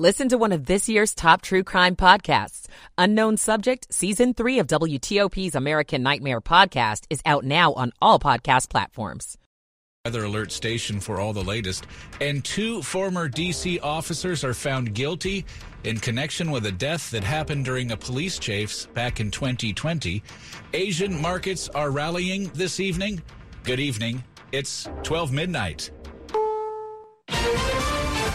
Listen to one of this year's top true crime podcasts. Unknown Subject, Season 3 of WTOP's American Nightmare podcast is out now on all podcast platforms. Weather Alert Station for all the latest. And two former D.C. officers are found guilty in connection with a death that happened during a police chase back in 2020. Asian markets are rallying this evening. Good evening. It's 12 midnight.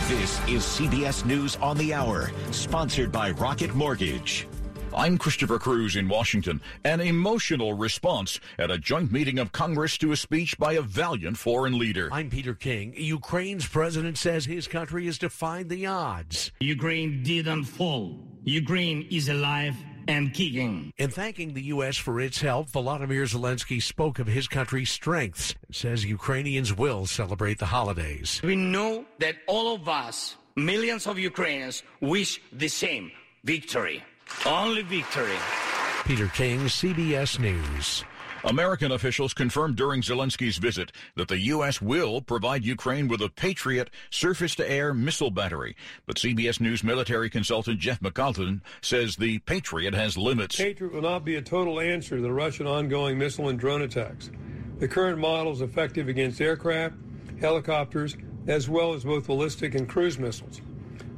This is CBS News on the Hour, sponsored by Rocket Mortgage. I'm Christopher Cruz in Washington. An emotional response at a joint meeting of Congress to a speech by a valiant foreign leader. I'm Peter King. Ukraine's president says his country has defied the odds. Ukraine didn't fall. Ukraine is alive and kicking. In thanking the U.S. for its help, Volodymyr Zelensky spoke of his country's strengths and says Ukrainians will celebrate the holidays. We know that all of us, millions of Ukrainians, wish the same victory. Only victory. Peter King, CBS News. American officials confirmed during Zelensky's visit that the U.S. will provide Ukraine with a Patriot surface-to-air missile battery. But CBS News military consultant Jeff McCausland says the Patriot has limits. Patriot will not be a total answer to the Russian ongoing missile and drone attacks. The current model is effective against aircraft, helicopters, as well as both ballistic and cruise missiles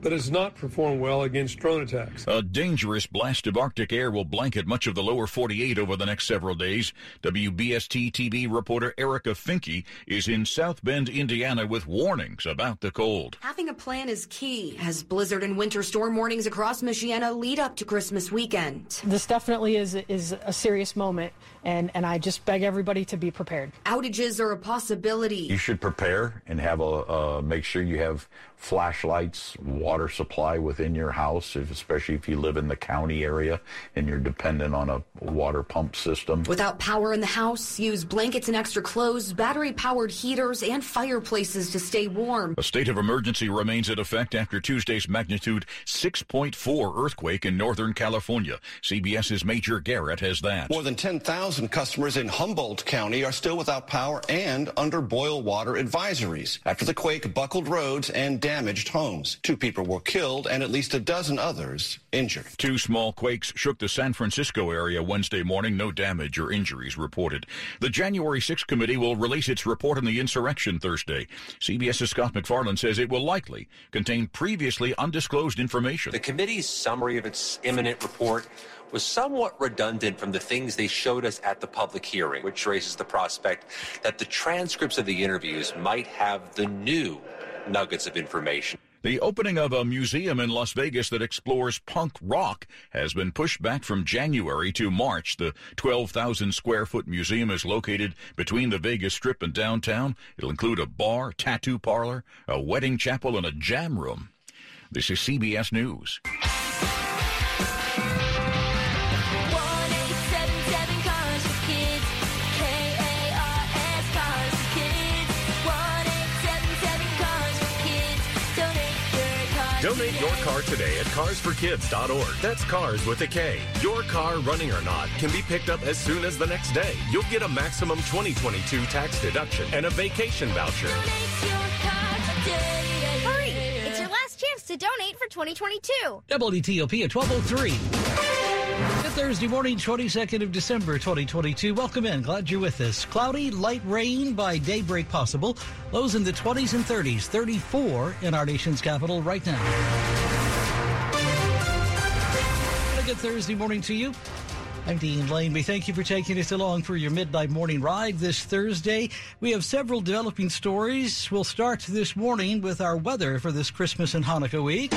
but has not performed well against drone attacks. A dangerous blast of Arctic air will blanket much of the lower 48 over the next several days. WSBT TV reporter Erica Finke is in South Bend, Indiana with warnings about the cold. Having a plan is key as blizzard and winter storm warnings across Michiana lead up to Christmas weekend. This definitely is is a serious moment and and I just beg everybody to be prepared. Outages are a possibility. You should prepare and have a uh, make sure you have flashlights, water supply within your house, if, especially if you live in the county area and you're dependent on a water pump system. Without power in the house, use blankets and extra clothes, battery powered heaters, and fireplaces to stay warm. A state of emergency remains in effect after Tuesday's magnitude 6.4 earthquake in Northern California. CBS's Major Garrett has that. More than 10,000 customers in Humboldt County are still without power and under boil water advisories after the quake buckled roads and damaged homes. Two people were killed and at least a dozen others injured. Two small quakes shook the San Francisco area Wednesday morning. No damage or injuries reported. The January 6th committee will release its report on the insurrection Thursday. CBS's Scott MacFarlane says it will likely contain previously undisclosed information. The committee's summary of its imminent report was somewhat redundant from the things they showed us at the public hearing, which raises the prospect that the transcripts of the interviews might have the new nuggets of information. The opening of a museum in Las Vegas that explores punk rock has been pushed back from January to March. The 12,000 square foot museum is located between the Vegas Strip and downtown. It'll include a bar, tattoo parlor, a wedding chapel, and a jam room. This is CBS News. Donate your car today at carsforkids.org. That's cars with a K. Your car, running or not, can be picked up as soon as the next day. You'll get a maximum 2022 tax deduction and a vacation voucher. Hurry! It's your last chance to donate for 2022. WTOP at 1203. Thursday morning, 22nd of December, 2022. Welcome in. Glad you're with us. Cloudy, light rain by daybreak possible. Lows in the 20s and 30s. 34 in our nation's capital right now. A good Thursday morning to you. I'm Dean Lane. We thank you for taking us along for your midnight morning ride this Thursday. We have several developing stories. We'll start this morning with our weather for this Christmas and Hanukkah week.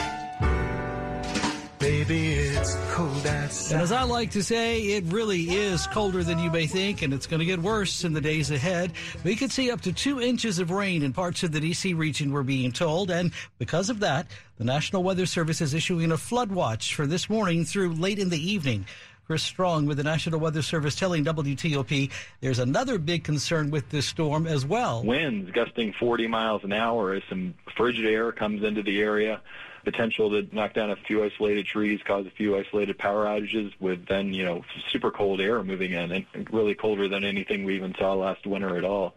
Baby, it's cold outside. And as I like to say, it really is colder than you may think, and it's going to get worse in the days ahead. We could see up to two inches of rain in parts of the D.C. region, we're being told. And because of that, the National Weather Service is issuing a flood watch for this morning through late in the evening. Chris Strong with the National Weather Service telling WTOP there's another big concern with this storm as well. Winds gusting 40 miles an hour as some frigid air comes into the area potential to knock down a few isolated trees, cause a few isolated power outages with then, you know, super cold air moving in and really colder than anything we even saw last winter at all.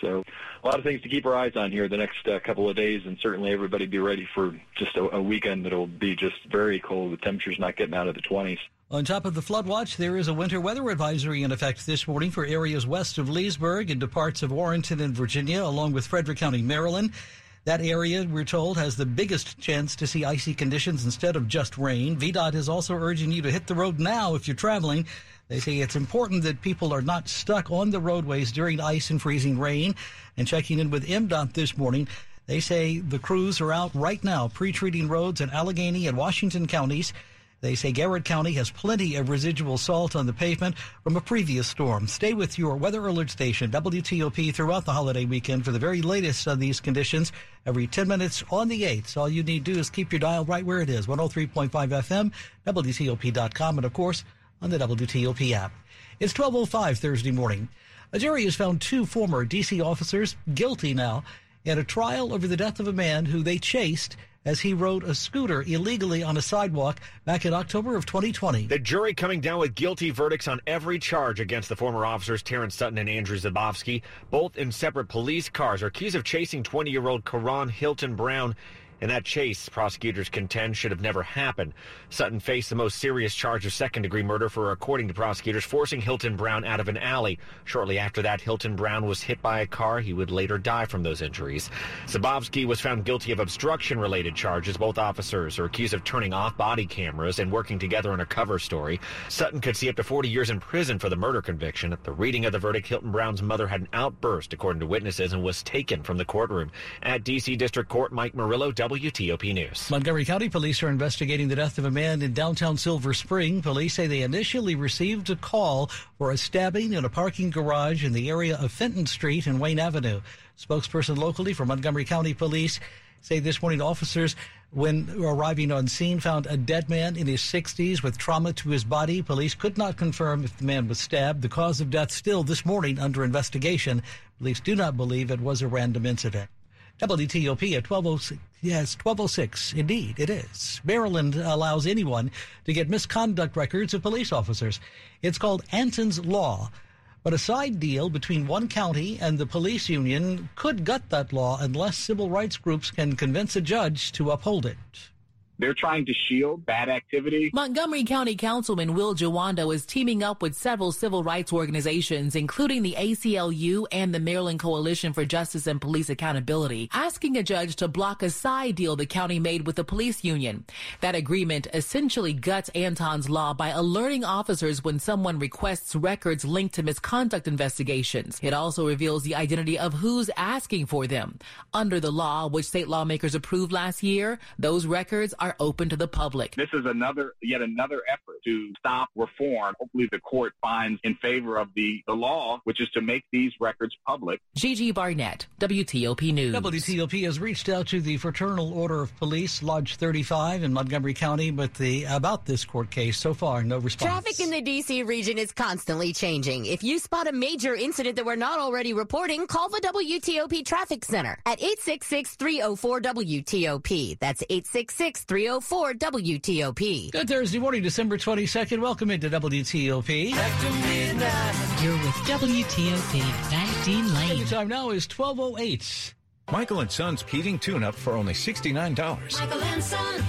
So a lot of things to keep our eyes on here the next uh, couple of days, and certainly everybody be ready for just a, a weekend that'll be just very cold with temperatures not getting out of the 20s. On top of the flood watch, there is a winter weather advisory in effect this morning for areas west of Leesburg into parts of Warrenton and Virginia, along with Frederick County, Maryland. That area, we're told, has the biggest chance to see icy conditions instead of just rain. VDOT is also urging you to hit the road now if you're traveling. They say it's important that people are not stuck on the roadways during ice and freezing rain. And checking in with MDOT this morning, they say the crews are out right now pre-treating roads in Allegany and Washington counties. They say Garrett County has plenty of residual salt on the pavement from a previous storm. Stay with your weather alert station, WTOP, throughout the holiday weekend for the very latest on these conditions. Every 10 minutes on the 8th. All you need to do is keep your dial right where it is 103.5 FM, WTOP.com, and of course, on the WTOP app. It's 12.05 Thursday morning. A jury has found two former D.C. officers guilty now in a trial over the death of a man who they chased as he rode a scooter illegally on a sidewalk back in October of 2020. The jury coming down with guilty verdicts on every charge against the former officers Terrence Sutton and Andrew Zabavsky, both in separate police cars, are accused of chasing 20-year-old Karon Hylton Brown in that chase, prosecutors contend should have never happened. Sutton faced the most serious charge of second degree murder for, according to prosecutors, forcing Hylton Brown out of an alley. Shortly after that, Hylton Brown was hit by a car. He would later die from those injuries. Zabavsky was found guilty of obstruction related charges. Both officers are accused of turning off body cameras and working together on a cover story. Sutton could see up to 40 years in prison for the murder conviction. At the reading of the verdict, Hylton Brown's mother had an outburst, according to witnesses, and was taken from the courtroom. At D.C. District Court, Mike Murillo, WTOP News. Montgomery County police are investigating the death of a man in downtown Silver Spring. Police say they initially received a call for a stabbing in a parking garage in the area of Fenton Street and Wayne Avenue. Spokesperson locally for Montgomery County Police say this morning officers when arriving on scene found a dead man in his 60s with trauma to his body police could not confirm if the man was stabbed the cause of death still this morning under investigation police do not believe it was a random incident WTOP at 1206. Yes, 1206. Indeed, it is. Maryland allows anyone to get misconduct records of police officers. It's called Anton's Law. But a side deal between one county and the police union could gut that law unless civil rights groups can convince a judge to uphold it. They're trying to shield bad activity. Montgomery County Councilman Will Jawando is teaming up with several civil rights organizations, including the ACLU and the Maryland Coalition for Justice and Police Accountability, asking a judge to block a side deal the county made with the police union. That agreement essentially guts Anton's law by alerting officers when someone requests records linked to misconduct investigations. It also reveals the identity of who's asking for them. Under the law, which state lawmakers approved last year, those records are open to the public. This is another, yet another effort to stop reform. Hopefully the court finds in favor of the, the law, which is to make these records public. Gigi Barnett, WTOP News. WTOP has reached out to the Fraternal Order of Police, Lodge 35 in Montgomery County, but the about this court case so far, no response. Traffic in the D.C. region is constantly changing. If you spot a major incident that we're not already reporting, call the WTOP Traffic Center at 866 304 WTOP. That's 866 304 WTOP. Good Thursday morning, December 22nd. Welcome into WTOP. You're with WTOP. Back Dean Lane. The time now is 1208. Michael and Son's heating tune-up for only $69. Michael and Son.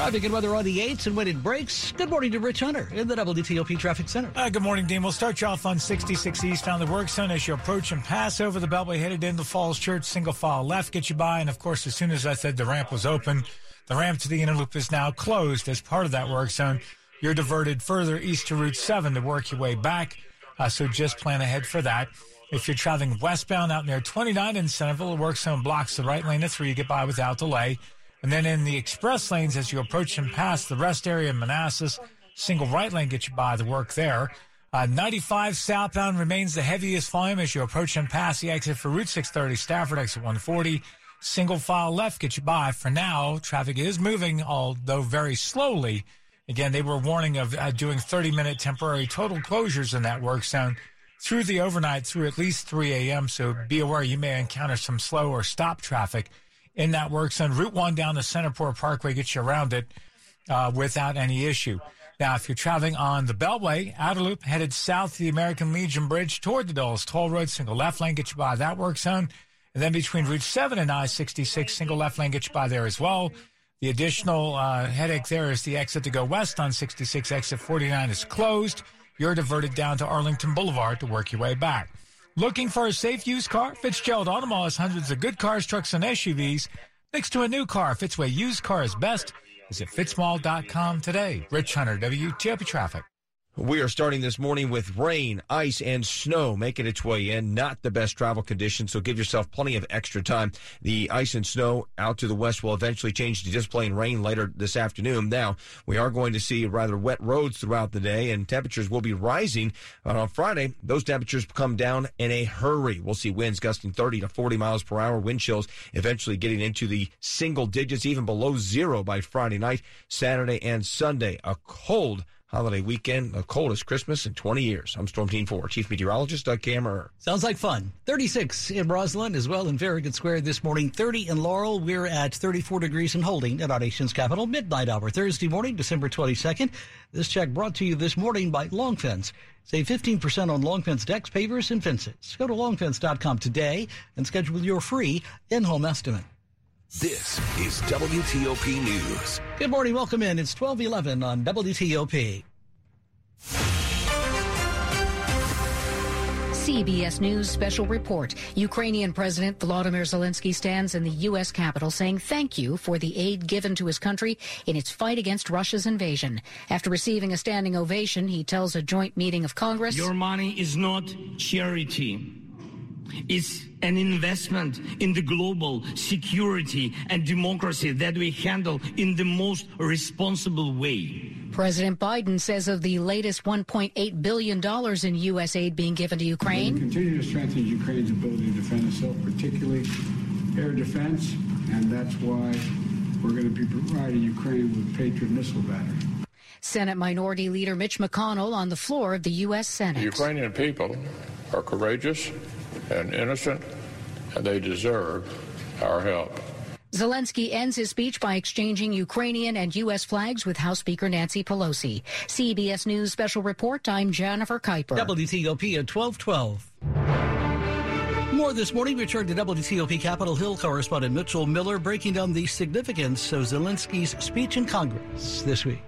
Traffic and weather on the 8s and when it breaks. Good morning to Rich Hunter in the WTOP Traffic Center. Uh, good morning, Dean. We'll start you off on 66 East on the work zone as you approach and pass over the Beltway headed into Falls Church. Single file left, get you by. And of course, as soon as I said the ramp was open, the ramp to the inner loop is now closed as part of that work zone. You're diverted further east to Route 7 to work your way back. Uh, so just plan ahead for that. If you're traveling westbound out near 29 in Centreville, the work zone blocks the right lane of 3. You get by without delay. And then in the express lanes, as you approach and pass the rest area in Manassas, single right lane gets you by the work there. Uh, 95 southbound remains the heaviest volume as you approach and pass the exit for Route 630, Stafford exit 140. Single file left gets you by. For now, traffic is moving, although very slowly. Again, they were warning of uh, doing 30 minute temporary total closures in that work zone through the overnight through at least 3 a.m. So be aware you may encounter some slow or stop traffic in that work zone. Route 1 down the Centreport Parkway gets you around it uh, without any issue. Now, if you're traveling on the Beltway, outer loop headed south to the American Legion Bridge toward the Dulles Toll Road, single left lane get you by that work zone. And then between Route 7 and I-66, single left lane get you by there as well. The additional uh, headache there is the exit to go west on 66, exit 49 is closed. You're diverted down to Arlington Boulevard to work your way back. Looking for a safe used car? Fitzgerald Automall has hundreds of good cars, trucks, and SUVs next to a new car. Fitzway used car is best. Visit fitzmall.com today. Rich Hunter, WTOP Traffic. We are starting this morning with rain, ice, and snow making its way in. Not the best travel conditions, so give yourself plenty of extra time. The ice and snow out to the west will eventually change to just plain rain later this afternoon. Now, we are going to see rather wet roads throughout the day, and temperatures will be rising. On Friday, those temperatures come down in a hurry. We'll see winds gusting 30 to 40 miles per hour, wind chills eventually getting into the single digits, even below zero by Friday night, Saturday, and Sunday. A cold holiday weekend, the coldest Christmas in 20 years. I'm Storm Team 4, Chief Meteorologist Doug Kammerer. Sounds like fun. 36 in Rosslyn as well in Farragut Square this morning. 30 in Laurel. We're at 34 degrees and holding at our nation's capital. Midnight hour, Thursday morning, December 22nd. This check brought to you this morning by Long Fence. Save 15% on Long Fence decks, pavers, and fences. Go to longfence.com today and schedule your free in-home estimate. This is WTOP News. Good morning. Welcome in. It's 1211 on WTOP. CBS News special report. Ukrainian President Volodymyr Zelensky stands in the U.S. Capitol saying thank you for the aid given to his country in its fight against Russia's invasion. After receiving a standing ovation, he tells a joint meeting of Congress Your money is not charity. It's an investment in the global security and democracy that we handle in the most responsible way. President Biden says of the latest $1.8 billion in U.S. aid being given to Ukraine. We Ukraine, continue to strengthen Ukraine's ability to defend itself, particularly air defense, and that's why we're going to be providing Ukraine with Patriot missile battery. Senate Minority Leader Mitch McConnell on the floor of the U.S. Senate. The Senate. Ukrainian people are courageous and innocent, and they deserve our help. Zelensky ends his speech by exchanging Ukrainian and U.S. flags with House Speaker Nancy Pelosi. CBS News Special Report, I'm Jennifer Kuiper. WTOP at 1212. More this morning, we turn to WTOP Capitol Hill correspondent Mitchell Miller breaking down the significance of Zelensky's speech in Congress this week.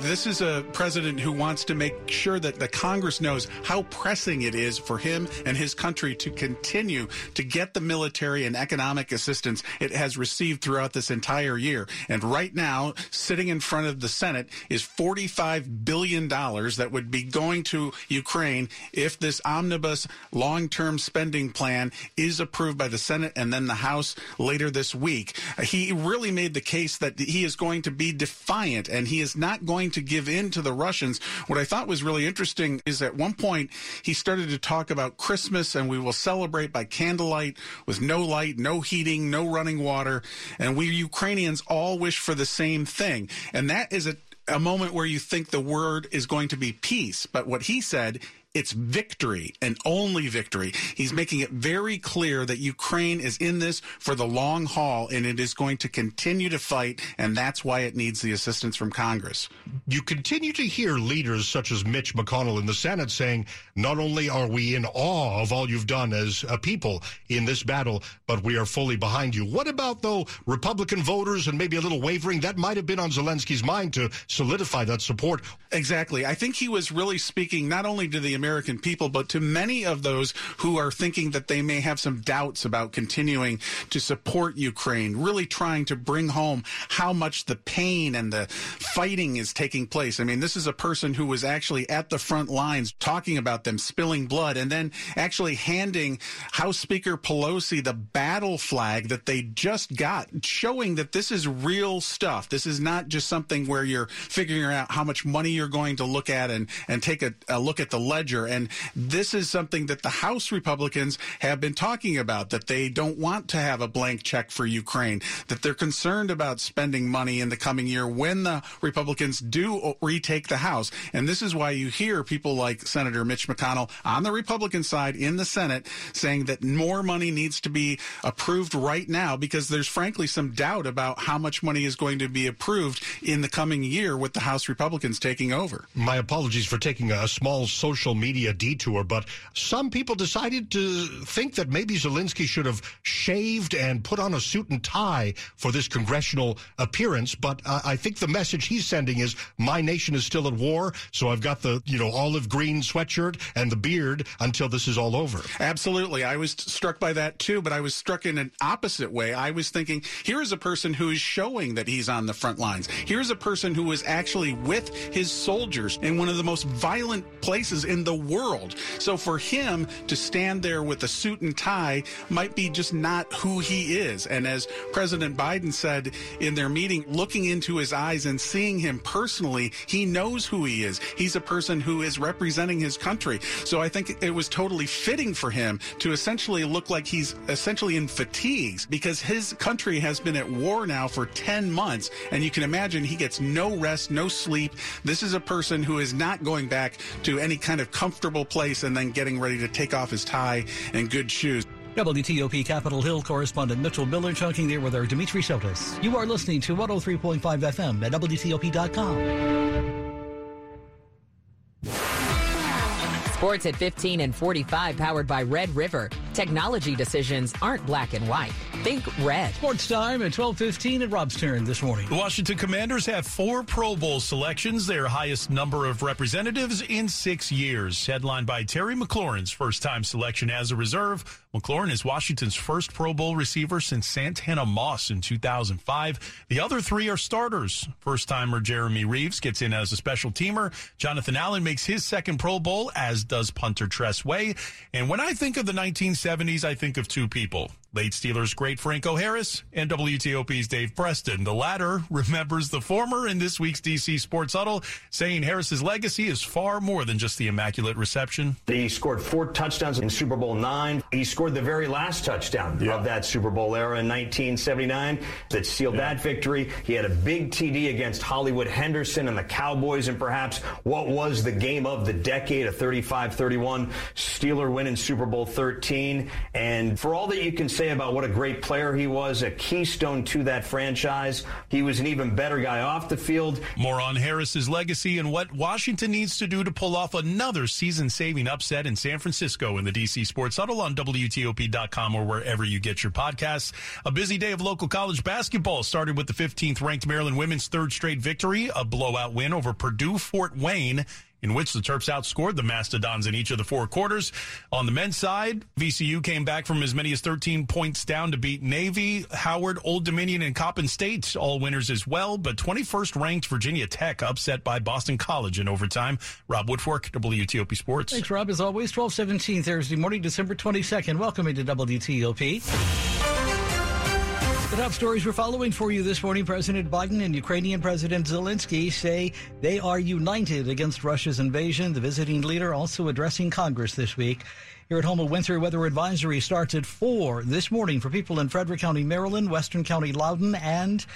This is a president who wants to make sure that the Congress knows how pressing it is for him and his country to continue to get the military and economic assistance it has received throughout this entire year. And right now, sitting in front of the Senate is $45 billion that would be going to Ukraine if this omnibus long term spending plan is approved by the Senate and then the House later this week. He really made the case that he is going to be defiant and he is not going to give in to the Russians. What I thought was really interesting is at one point he started to talk about Christmas and we will celebrate by candlelight with no light, no heating, no running water. And we Ukrainians all wish for the same thing. And that is a a moment where you think the word is going to be peace. But what he said, it's victory and only victory. He's making it very clear that Ukraine is in this for the long haul and it is going to continue to fight. And that's why it needs the assistance from Congress. You continue to hear leaders such as Mitch McConnell in the Senate saying, not only are we in awe of all you've done as a people in this battle, but we are fully behind you. What about, though, Republican voters and maybe a little wavering? That might have been on Zelensky's mind to solidify that support. Exactly. I think he was really speaking not only to the American people, but to many of those who are thinking that they may have some doubts about continuing to support Ukraine, really trying to bring home how much the pain and the fighting is taking place. I mean, this is a person who was actually at the front lines talking about them spilling blood and then actually handing House Speaker Pelosi the battle flag that they just got, showing that this is real stuff. This is not just something where you're figuring out how much money you're going to look at and, and take a, a look at the ledger ledger. And this is something that the House Republicans have been talking about, that they don't want to have a blank check for Ukraine, that they're concerned about spending money in the coming year when the Republicans do retake the House. And this is why you hear people like Senator Mitch McConnell on the Republican side in the Senate saying that more money needs to be approved right now because there's frankly some doubt about how much money is going to be approved in the coming year with the House Republicans taking over. My apologies for taking a small social media detour, but some people decided to think that maybe Zelensky should have shaved and put on a suit and tie for this congressional appearance. But uh, I think the message he's sending is my nation is still at war, so I've got the you know olive green sweatshirt and the beard until this is all over. Absolutely, I was struck by that too, but I was struck in an opposite way. I was thinking, here is a person who is showing that he's on the front lines. Here's a person who is actually with his soldiers in one of the most violent places in the world. So for him to stand there with a suit and tie might be just not who he is. And as President Biden said in their meeting, looking into his eyes and seeing him personally, he knows who he is. He's a person who is representing his country. So I think it was totally fitting for him to essentially look like he's essentially in fatigues because his country has been at war now for 10 months. And you can imagine he gets no rest, no sleep. This is a person who is not going back to any kind of comfortable place and then getting ready to take off his tie and good shoes. WTOP Capitol Hill correspondent Mitchell Miller talking there with our Dimitri Sotis. You are listening to 103.5 FM at WTOP.com. Sports at 15 and 45 powered by Red River. Technology decisions aren't black and white. Think red. Sports time at 12:15 at Rob's turn this morning. The Washington Commanders have four Pro Bowl selections, their highest number of representatives in 6 years. Headlined by Terry McLaurin's first-time selection as a reserve. McLaurin is Washington's first Pro Bowl receiver since Santana Moss in 2005. The other three are starters. First-timer Jeremy Reaves gets in as a special teamer. Jonathan Allen makes his second Pro Bowl as does punter Tress Way. And when I think of the 1970s, I think of two people. Late Steelers great Franco Harris and WTOP's Dave Preston. The latter remembers the former in this week's DC Sports Huddle, saying Harris's legacy is far more than just the immaculate reception. He scored four touchdowns in Super Bowl nine. He scored the very last touchdown yeah. of that Super Bowl era in 1979 that sealed yeah. that victory. He had a big TD against Hollywood Henderson and the Cowboys, and perhaps what was the game of the decade, a 35-31 Steeler win in Super Bowl 13. And for all that you can say about what a great player he was, a keystone to that franchise. He was an even better guy off the field. More on Harris's legacy and what Washington needs to do to pull off another season-saving upset in San Francisco in the DC Sports Huddle on WTOP.com or wherever you get your podcasts. A busy day of local college basketball started with the 15th ranked Maryland women's third straight victory, a blowout win over Purdue Fort Wayne in which the Terps outscored the Mastodons in each of the four quarters. On the men's side, VCU came back from as many as 13 points down to beat Navy, Howard, Old Dominion, and Coppin State, all winners as well. But 21st ranked Virginia Tech upset by Boston College in overtime. Rob Woodfork, WTOP Sports. Thanks, Rob. As always, 1217 Thursday morning, December 22nd. Welcome into WTOP. The top stories we're following for you this morning President Biden and Ukrainian President Zelensky say they are united against Russia's invasion. The visiting leader also addressing Congress this week. Here at home, a winter weather advisory starts at 4 this morning for people in Frederick County, Maryland, Western County, Loudoun, and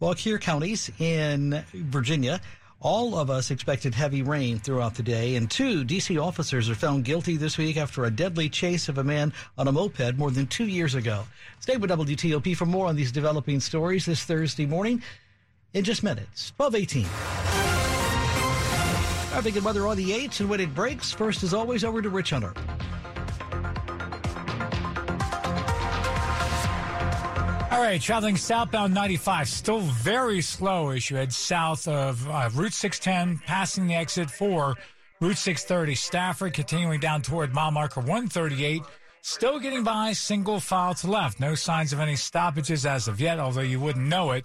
Fauquier counties in Virginia. All of us expected heavy rain throughout the day, and two D.C. officers are found guilty this week after a deadly chase of a man on a moped more than two years ago. Stay with WTOP for more on these developing stories this Thursday morning in just minutes. 1218. Traffic and weather on the 8s, and when it breaks, first, as always, over to Rich Hunter. All right, traveling southbound 95, still very slow as you head south of uh, Route 610, passing the exit for Route 630. Stafford continuing down toward mile marker 138. Still getting by, single file to left. No signs of any stoppages as of yet, although you wouldn't know it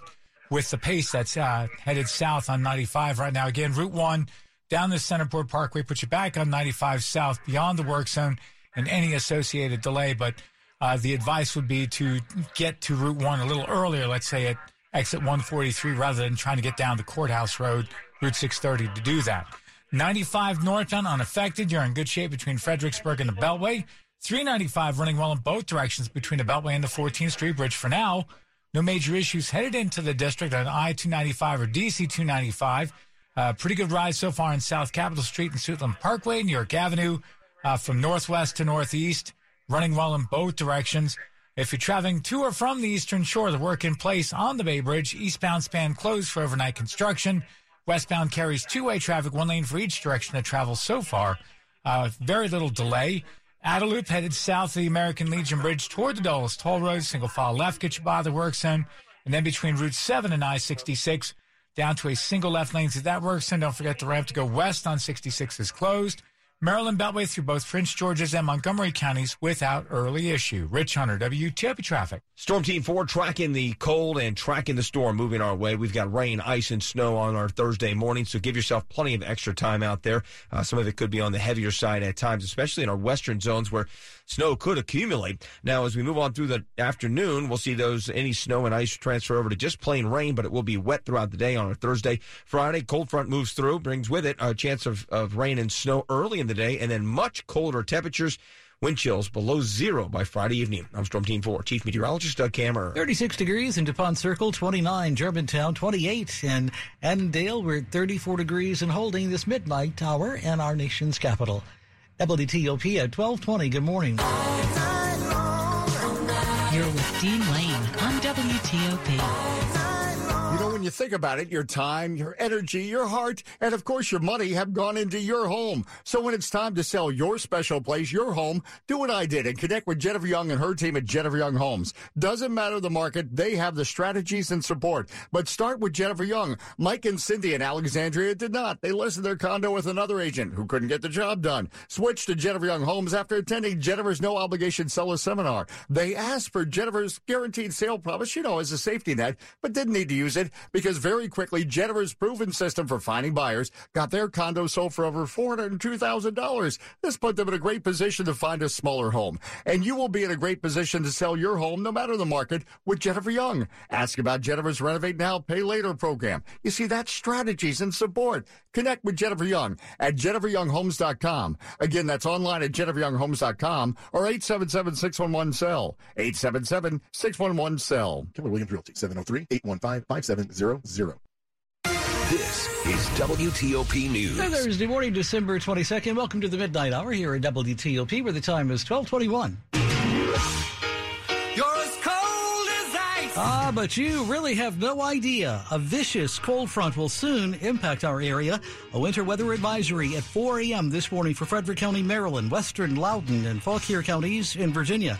with the pace that's uh, headed south on 95 right now. Again, Route 1 down the Centreport Parkway put you back on 95 south beyond the work zone and any associated delay, but uh, the advice would be to get to Route 1 a little earlier, let's say at exit 143, rather than trying to get down the Courthouse Road, Route 630 to do that. 95 northbound unaffected. You're in good shape between Fredericksburg and the Beltway. 395 running well in both directions between the Beltway and the 14th Street Bridge for now. No major issues headed into the district on I 295 or DC 295. Uh, pretty good ride so far in South Capitol Street and Suitland Parkway, New York Avenue, uh, from northwest to northeast, running well in both directions. If you're traveling to or from the Eastern Shore, the work in place on the Bay Bridge, eastbound span closed for overnight construction. Westbound carries two way traffic, one lane for each direction of travel so far. Uh, very little delay. Loop headed south of the American Legion Bridge toward the Dulles Toll Road, single file left, get you by the work zone. And then between Route 7 and I 66, down to a single left lane that work zone. Don't forget the ramp to go west on 66 is closed. Maryland Beltway through both Prince George's and Montgomery counties without early issue. Rich Hunter, WTOP Traffic. Storm Team 4 tracking the cold and tracking the storm moving our way. We've got rain, ice, and snow on our Thursday morning, so give yourself plenty of extra time out there. Uh, some of it could be on the heavier side at times, especially in our western zones where snow could accumulate. Now, as we move on through the afternoon, we'll see those any snow and ice transfer over to just plain rain, but it will be wet throughout the day on our Thursday. Friday, cold front moves through, brings with it a chance of, of rain and snow early in the day, and then much colder temperatures. Wind chills below zero by Friday evening. I'm Storm Team 4, Chief Meteorologist Doug Kammerer. 36 degrees in DuPont Circle, 29 Germantown, 28 in Annandale. We're at 34 degrees and holding this midnight hour in our nation's capital. WTOP at 1220. Good morning. You're with Dean Lane on WTOP. When you think about it, your time, your energy, your heart, and of course your money have gone into your home. So when it's time to sell your special place, your home, do what I did and connect with Jennifer Young and her team at Jennifer Young Homes. Doesn't matter the market, they have the strategies and support. But start with Jennifer Young. Mike and Cindy in Alexandria did not. They listed their condo with another agent who couldn't get the job done. Switched to Jennifer Young Homes after attending Jennifer's no obligation seller seminar. They asked for Jennifer's guaranteed sale promise, you know, as a safety net, but didn't need to use it because very quickly Jennifer's proven system for finding buyers got their condo sold for over $402,000. This put them in a great position to find a smaller home. And you will be in a great position to sell your home no matter the market with Jennifer Young. Ask about Jennifer's Renovate Now, Pay Later program. You see, that's strategies and support. Connect with Jennifer Young at jenniferyounghomes.com. Again, that's online at jenniferyounghomes.com or 877-611-SELL. 877-611-SELL. Keller Williams Realty, 703-815-5700. This is WTOP News. Hey, Thursday morning, December 22nd. Welcome to the Midnight Hour here at WTOP, where the time is 1221. Ah, but you really have no idea. A vicious cold front will soon impact our area. A winter weather advisory at 4 a.m. this morning for Frederick County, Maryland, Western Loudoun, and Fauquier counties in Virginia.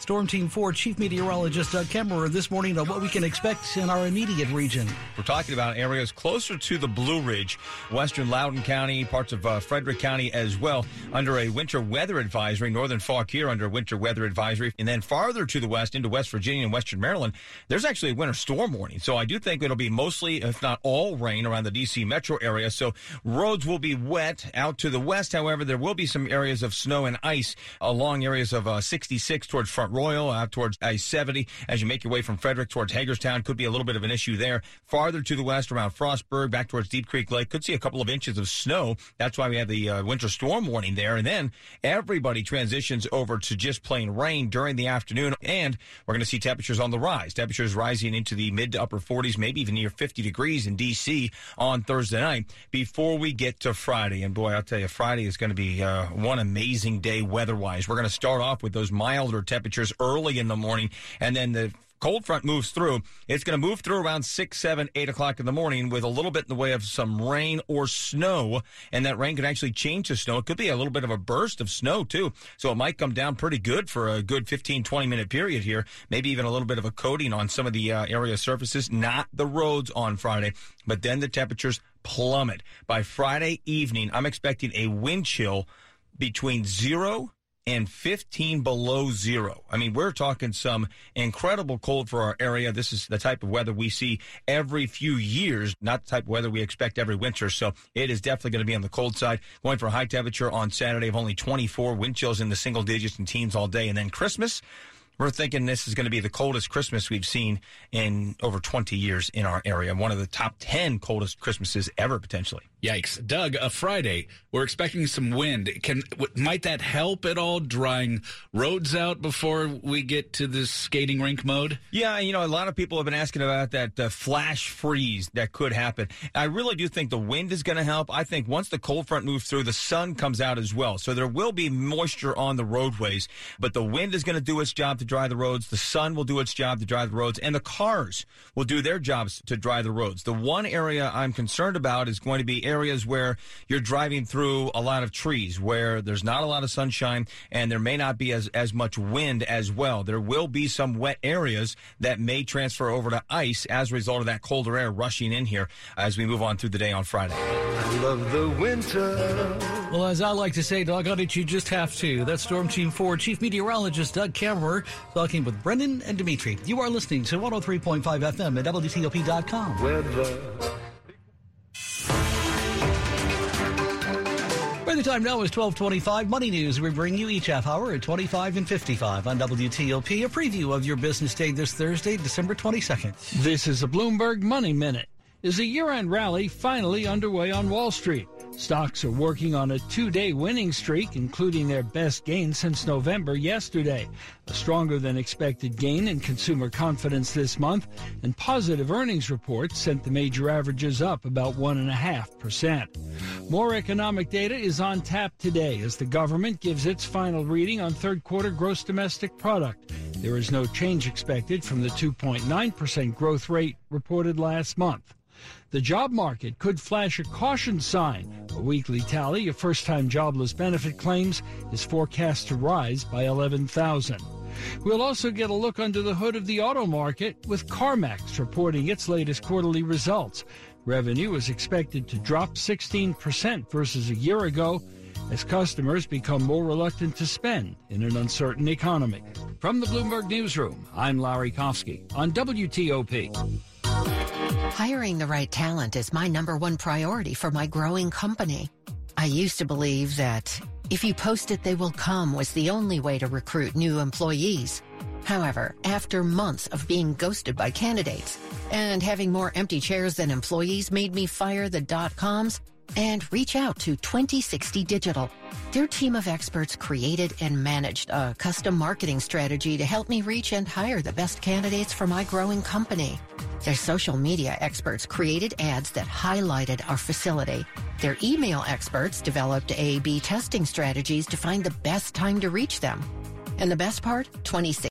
Storm Team 4 Chief Meteorologist Doug Kammerer this morning on what we can expect in our immediate region. We're talking about areas closer to the Blue Ridge, western Loudoun County, parts of uh, Frederick County as well, under a winter weather advisory. Northern Fauquier under winter weather advisory. And then farther to the west into West Virginia and Western Maryland, there's actually a winter storm warning. So I do think it'll be mostly, if not all, rain around the D.C. metro area. So roads will be wet out to the west. However, there will be some areas of snow and ice along areas of uh, 66 towards Front Royal, out towards I-70. As you make your way from Frederick towards Hagerstown, could be a little bit of an issue there. Farther to the west around Frostburg, back towards Deep Creek Lake, could see a couple of inches of snow. That's why we have the uh, winter storm warning there. And then everybody transitions over to just plain rain during the afternoon. And we're going to see temperatures on the rise. Temperatures rising into the mid to upper 40s, maybe even near 50 degrees in D.C. on Thursday night before we get to Friday. And boy, I'll tell you, Friday is going to be uh, one amazing day weather-wise. We're going to start off with those milder temperatures early in the morning, and then the cold front moves through. It's going to move through around 6, 7, 8 o'clock in the morning with a little bit in the way of some rain or snow. And that rain could actually change to snow. It could be a little bit of a burst of snow, too. So it might come down pretty good for a good 15, 20 minute period here. Maybe even a little bit of a coating on some of the uh, area surfaces, not the roads on Friday. But then the temperatures plummet. By Friday evening, I'm expecting a wind chill between zero and 15 below zero. I mean, we're talking some incredible cold for our area. This is the type of weather we see every few years, not the type of weather we expect every winter. So it is definitely going to be on the cold side. Going for a high temperature on Saturday of only 24, wind chills in the single digits and teens all day. And then Christmas, we're thinking this is going to be the coldest Christmas we've seen in over 20 years in our area. One of the top 10 coldest Christmases ever, potentially. Yikes. Doug, a Friday. We're expecting some wind. Can might that help at all drying roads out before we get to this skating rink mode? Yeah, you know, a lot of people have been asking about that uh, flash freeze that could happen. I really do think the wind is going to help. I think once the cold front moves through, the sun comes out as well. So there will be moisture on the roadways, but the wind is going to do its job to dry the roads. The sun will do its job to dry the roads, and the cars will do their jobs to dry the roads. The one area I'm concerned about is going to be areas where you're driving through a lot of trees, where there's not a lot of sunshine, and there may not be as, as much wind as well. There will be some wet areas that may transfer over to ice as a result of that colder air rushing in here as we move on through the day on Friday. I love the winter. Well, as I like to say, dog on it, you just have to. That's Storm Team 4 Chief Meteorologist Doug Kammerer talking with Brendan and Dimitri. You are listening to 103.5 FM at WTOP.com. Weather. By time now is 1225. Money News we bring you each half hour at 25 and 55 on WTOP. A preview of your business day this Thursday, December 22nd. This is a Bloomberg Money Minute. Is a year-end rally finally underway on Wall Street? Stocks are working on a two day winning streak, including their best gain since November yesterday. A stronger than expected gain in consumer confidence this month, and positive earnings reports sent the major averages up about 1.5%. More economic data is on tap today as the government gives its final reading on third quarter gross domestic product. There is no change expected from the 2.9% growth rate reported last month. The job market could flash a caution sign. A weekly tally of first time jobless benefit claims is forecast to rise by 11,000. We'll also get a look under the hood of the auto market with CarMax reporting its latest quarterly results. Revenue is expected to drop 16% versus a year ago as customers become more reluctant to spend in an uncertain economy. From the Bloomberg Newsroom, I'm Larry Kofsky on WTOP. Hiring the right talent is my number one priority for my growing company. I used to believe that if you post it, they will come was the only way to recruit new employees. However, after months of being ghosted by candidates and having more empty chairs than employees made me fire the dot coms and reach out to 2060 Digital. Their team of experts created and managed a custom marketing strategy to help me reach and hire the best candidates for my growing company. Their social media experts created ads that highlighted our facility. Their email experts developed A-B testing strategies to find the best time to reach them. And the best part, 2060